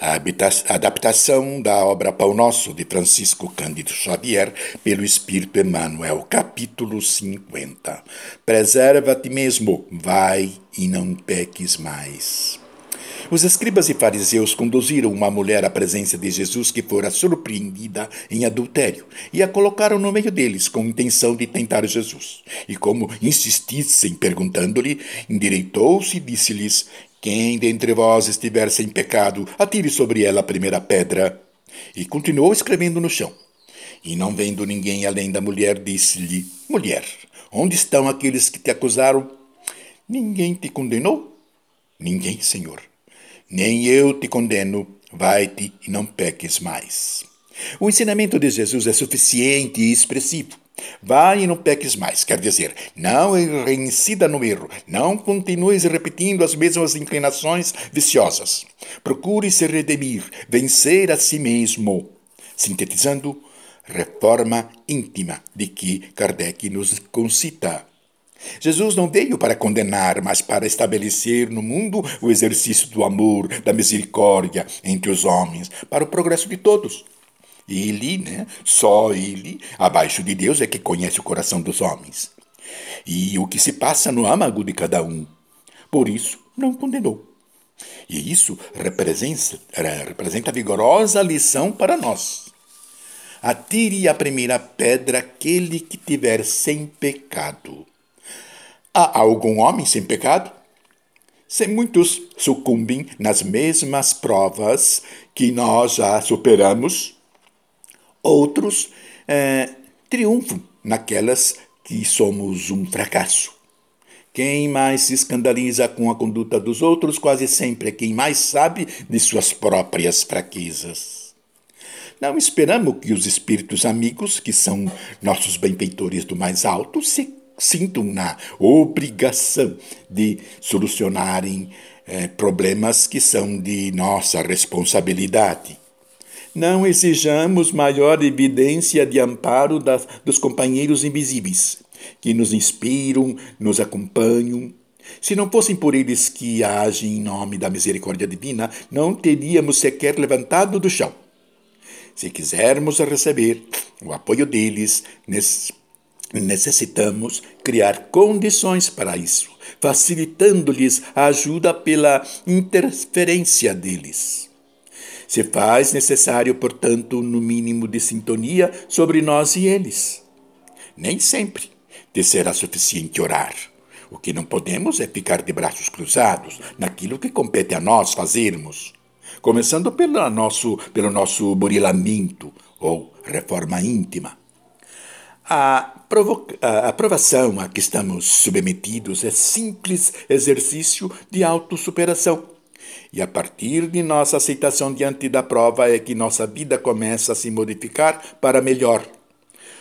A adaptação da obra Pão Nosso de Francisco Cândido Xavier pelo Espírito Emmanuel, capítulo 50. Preserva-te mesmo, vai e não peques mais. Os escribas e fariseus conduziram uma mulher à presença de Jesus que fora surpreendida em adultério e a colocaram no meio deles com intenção de tentar Jesus. E como insistissem perguntando-lhe, endireitou-se e disse-lhes: quem dentre vós estiver sem pecado, atire sobre ela a primeira pedra. E continuou escrevendo no chão. E não vendo ninguém além da mulher, disse-lhe: Mulher, onde estão aqueles que te acusaram? Ninguém te condenou? Ninguém, Senhor. Nem eu te condeno. Vai-te e não peques mais. O ensinamento de Jesus é suficiente e expressivo. Vai e não peques mais, quer dizer, não reincida no erro, não continues repetindo as mesmas inclinações viciosas. Procure se redimir, vencer a si mesmo. Sintetizando, reforma íntima de que Kardec nos concita. Jesus não veio para condenar, mas para estabelecer no mundo o exercício do amor, da misericórdia entre os homens, para o progresso de todos. Ele, né, só ele, abaixo de Deus, é que conhece o coração dos homens. E o que se passa no âmago de cada um. Por isso, não condenou. E isso representa, representa vigorosa lição para nós. Atire a primeira pedra aquele que tiver sem pecado. Há algum homem sem pecado? Se muitos sucumbem nas mesmas provas que nós já superamos, Outros é, triunfam naquelas que somos um fracasso. Quem mais se escandaliza com a conduta dos outros quase sempre é quem mais sabe de suas próprias fraquezas. Não esperamos que os espíritos amigos, que são nossos benfeitores do mais alto, se sintam na obrigação de solucionarem eh, problemas que são de nossa responsabilidade. Não exijamos maior evidência de amparo das, dos companheiros invisíveis, que nos inspiram, nos acompanham. Se não fossem por eles que agem em nome da misericórdia divina, não teríamos sequer levantado do chão. Se quisermos receber o apoio deles, necessitamos criar condições para isso, facilitando-lhes a ajuda pela interferência deles. Se faz necessário, portanto, no mínimo de sintonia sobre nós e eles. Nem sempre te será suficiente orar. O que não podemos é ficar de braços cruzados naquilo que compete a nós fazermos, começando pelo nosso, pelo nosso burilamento ou reforma íntima. A, a aprovação a que estamos submetidos é simples exercício de autossuperação e a partir de nossa aceitação diante da prova é que nossa vida começa a se modificar para melhor.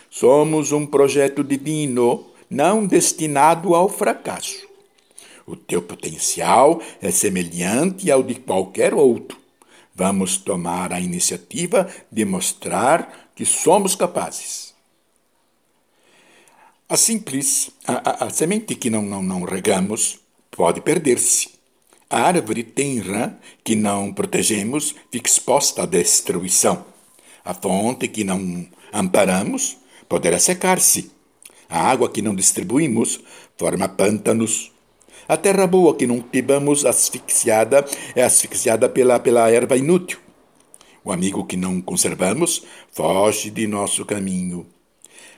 Somos um projeto divino, não destinado ao fracasso. O teu potencial é semelhante ao de qualquer outro. Vamos tomar a iniciativa de mostrar que somos capazes. A simples, a, a, a semente que não, não, não regamos pode perder-se. A árvore tenra que não protegemos fica exposta à destruição. A fonte que não amparamos poderá secar-se. A água que não distribuímos forma pântanos. A terra boa que não cultivamos asfixiada é asfixiada pela, pela erva inútil. O amigo que não conservamos foge de nosso caminho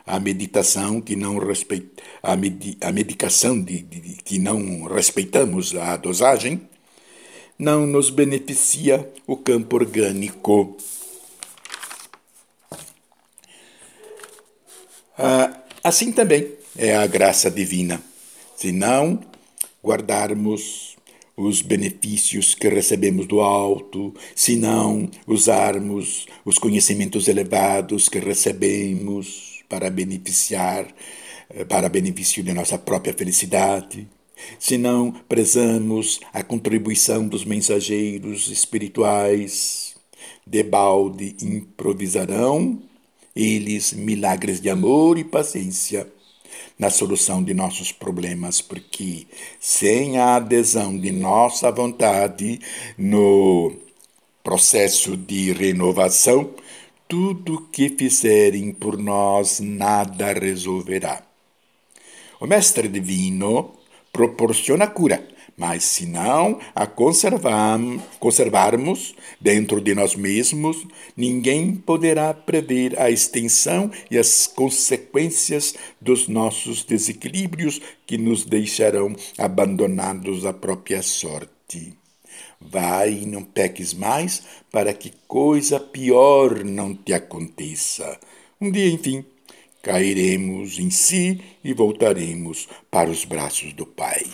a meditação que não respeita a, medi, a medicação de, de, de, que não respeitamos a dosagem não nos beneficia o campo orgânico. Ah, assim também é a graça divina. Se não guardarmos os benefícios que recebemos do alto, se não usarmos os conhecimentos elevados que recebemos, para beneficiar, eh, para benefício de nossa própria felicidade. Se não prezamos a contribuição dos mensageiros espirituais, de balde improvisarão eles milagres de amor e paciência na solução de nossos problemas, porque sem a adesão de nossa vontade no processo de renovação, tudo que fizerem por nós nada resolverá. O Mestre Divino proporciona cura, mas se não a conservarmos dentro de nós mesmos, ninguém poderá prever a extensão e as consequências dos nossos desequilíbrios que nos deixarão abandonados à própria sorte. Vai e não peques mais, para que coisa pior não te aconteça. Um dia, enfim, cairemos em si e voltaremos para os braços do Pai.